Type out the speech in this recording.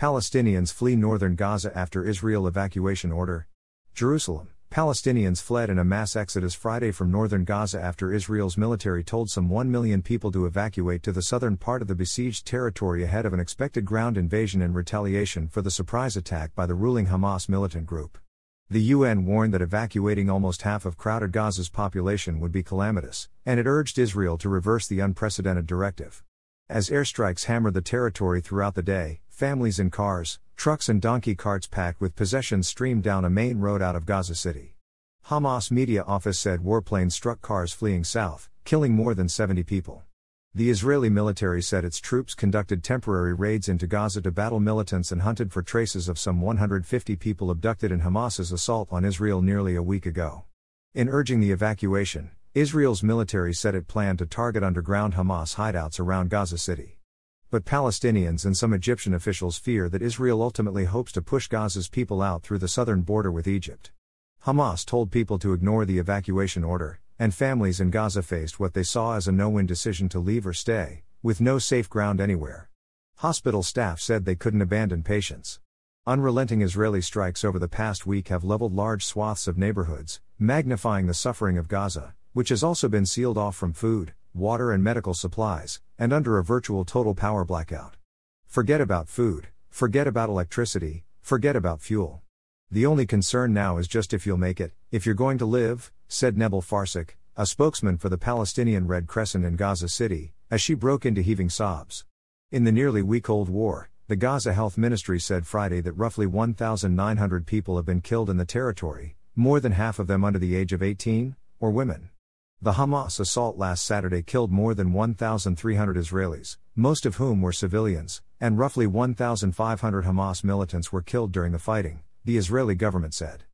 Palestinians flee northern Gaza after Israel evacuation order. Jerusalem. Palestinians fled in a mass exodus Friday from northern Gaza after Israel's military told some 1 million people to evacuate to the southern part of the besieged territory ahead of an expected ground invasion in retaliation for the surprise attack by the ruling Hamas militant group. The UN warned that evacuating almost half of crowded Gaza's population would be calamitous, and it urged Israel to reverse the unprecedented directive. As airstrikes hammered the territory throughout the day, families in cars, trucks and donkey carts packed with possessions streamed down a main road out of Gaza City. Hamas media office said warplanes struck cars fleeing south, killing more than 70 people. The Israeli military said its troops conducted temporary raids into Gaza to battle militants and hunted for traces of some 150 people abducted in Hamas's assault on Israel nearly a week ago. In urging the evacuation, Israel's military said it planned to target underground Hamas hideouts around Gaza City. But Palestinians and some Egyptian officials fear that Israel ultimately hopes to push Gaza's people out through the southern border with Egypt. Hamas told people to ignore the evacuation order, and families in Gaza faced what they saw as a no win decision to leave or stay, with no safe ground anywhere. Hospital staff said they couldn't abandon patients. Unrelenting Israeli strikes over the past week have leveled large swaths of neighborhoods, magnifying the suffering of Gaza, which has also been sealed off from food, water, and medical supplies, and under a virtual total power blackout. Forget about food, forget about electricity, forget about fuel. The only concern now is just if you'll make it, if you're going to live, said Nebal Farsakh, a spokesman for the Palestinian Red Crescent in Gaza City, as she broke into heaving sobs. In the nearly week old war, the Gaza Health Ministry said Friday that roughly 1,900 people have been killed in the territory, more than half of them under the age of 18, or women. The Hamas assault last Saturday killed more than 1,300 Israelis, most of whom were civilians, and roughly 1,500 Hamas militants were killed during the fighting, the Israeli government said.